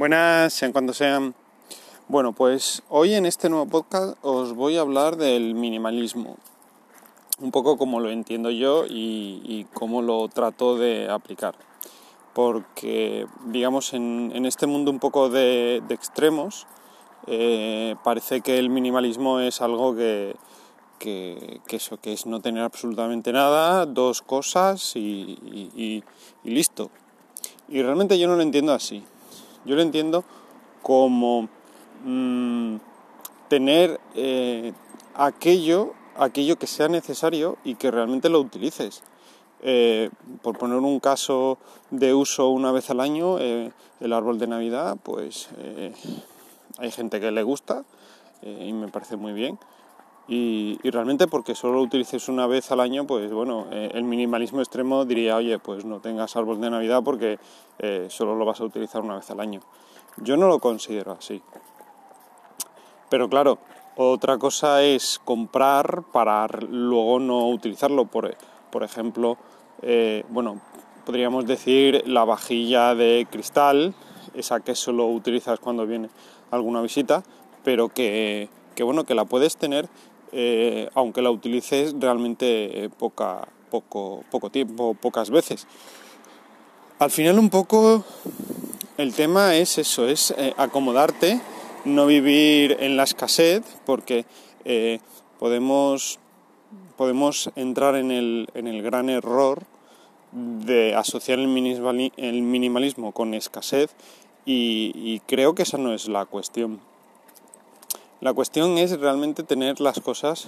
Buenas, sean cuando sean. Bueno, pues hoy en este nuevo podcast os voy a hablar del minimalismo. Un poco como lo entiendo yo y, cómo lo trato de aplicar. Porque, digamos, en, este mundo un poco de, extremos, eh, parece que el minimalismo es algo que, que, eso, que es no tener absolutamente nada, dos cosas y, listo. Y realmente yo no lo entiendo así. Yo lo entiendo como mm, tener eh, aquello, aquello que sea necesario y que realmente lo utilices. Eh, por poner un caso de uso una vez al año, eh, el árbol de Navidad, pues hay gente que le gusta y me parece muy bien y, realmente porque solo lo utilices una vez al año, pues bueno, eh, el minimalismo extremo diría, oye, pues no tengas árbol de Navidad porque eh, solo lo vas a utilizar una vez al año. Yo no lo considero así. Pero claro, otra cosa es comprar para luego no utilizarlo. Por, por ejemplo, eh, bueno, podríamos decir la vajilla de cristal, esa que solo utilizas cuando viene alguna visita, pero que, que bueno, que la puedes tener eh, aunque la utilices realmente poca, poco, poco tiempo, pocas veces. Al final un poco el tema es eso, es eh, acomodarte, no vivir en la escasez, porque eh, podemos, podemos entrar en el, en el gran error de asociar el minimalismo con escasez y creo que esa no es la cuestión. La cuestión es realmente tener las cosas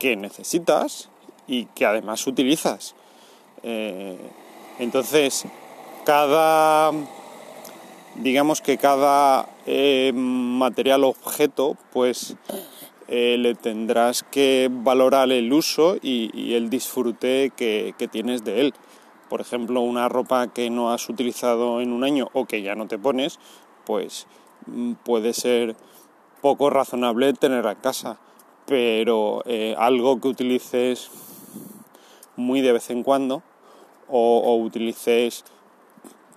que necesitas y que además utilizas. Eh, entonces, cada, digamos que cada eh, material objeto, pues eh, le tendrás que valorar el uso y, el disfrute que, que, tienes de él. Por ejemplo, una ropa que no has utilizado en un año o que ya no te pones, pues puede ser poco razonable tener en casa, pero eh, algo que utilices muy de vez en cuando o, utilices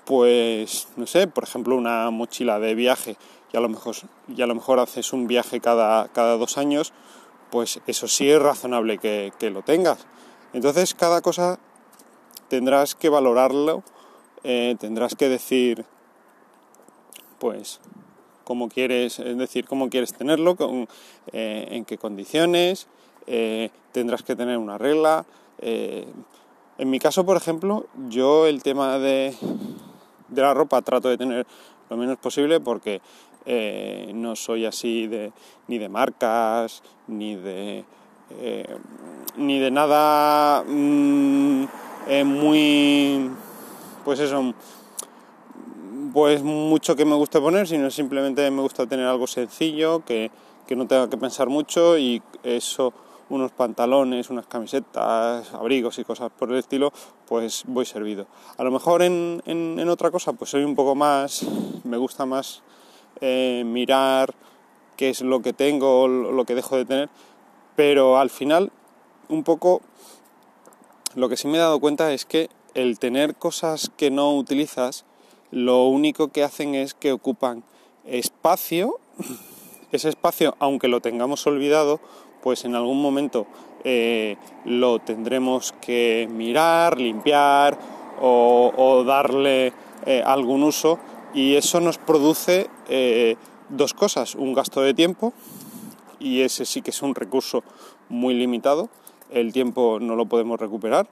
pues no sé, por ejemplo una mochila de viaje y a lo mejor, y a lo mejor haces un viaje cada, cada dos años, pues eso sí es razonable que, lo tengas. Entonces cada cosa tendrás que valorarlo, eh, tendrás que decir, pues cómo quieres, es decir, cómo quieres tenerlo, eh, en qué condiciones, eh, tendrás que tener una regla. Eh, en mi caso, por ejemplo, yo el tema de, de, la ropa trato de tener lo menos posible porque no soy así de, ni de marcas, ni de, ni de nada mm, muy, pues eso, pues mucho que me guste poner, sino simplemente me gusta tener algo sencillo, que, no tenga que pensar mucho y eso, unos pantalones, unas camisetas, abrigos y cosas por el estilo, pues voy servido. A lo mejor en, en, otra cosa, pues soy un poco más, me gusta más eh, mirar qué es lo que tengo, lo que dejo de tener, pero al final, un poco, lo que sí me he dado cuenta es que el tener cosas que no utilizas, lo único que hacen es que ocupan espacio, ese espacio, aunque lo tengamos olvidado, pues en algún momento eh, lo tendremos que mirar, limpiar o, darle eh, algún uso. Y eso nos produce eh, dos cosas, un gasto de tiempo y ese sí que es un recurso muy limitado, el tiempo no lo podemos recuperar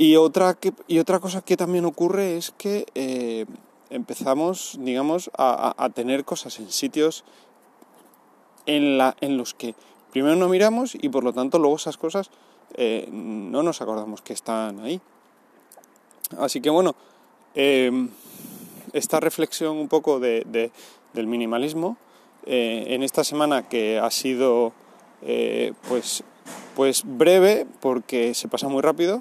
y otra, y otra cosa que también ocurre es que eh, empezamos, digamos, a, tener cosas en sitios en, la, en los que primero no miramos y por lo tanto luego esas cosas eh, no nos acordamos que están ahí. Así que bueno, em, esta reflexión un poco de, del minimalismo eh, en esta semana que ha sido pues, pues breve porque se pasa muy rápido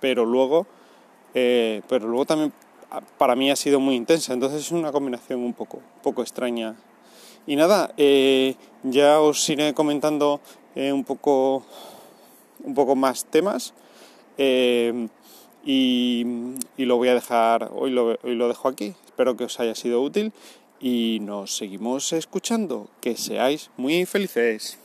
pero luego, eh, pero luego también para mí ha sido muy intensa, entonces es una combinación un poco, poco extraña. Y nada, eh, ya os iré comentando eh, un, poco, un poco más temas. y, lo voy a dejar, hoy lo, hoy lo dejo aquí, espero que os haya sido útil y nos seguimos escuchando, que seáis muy felices.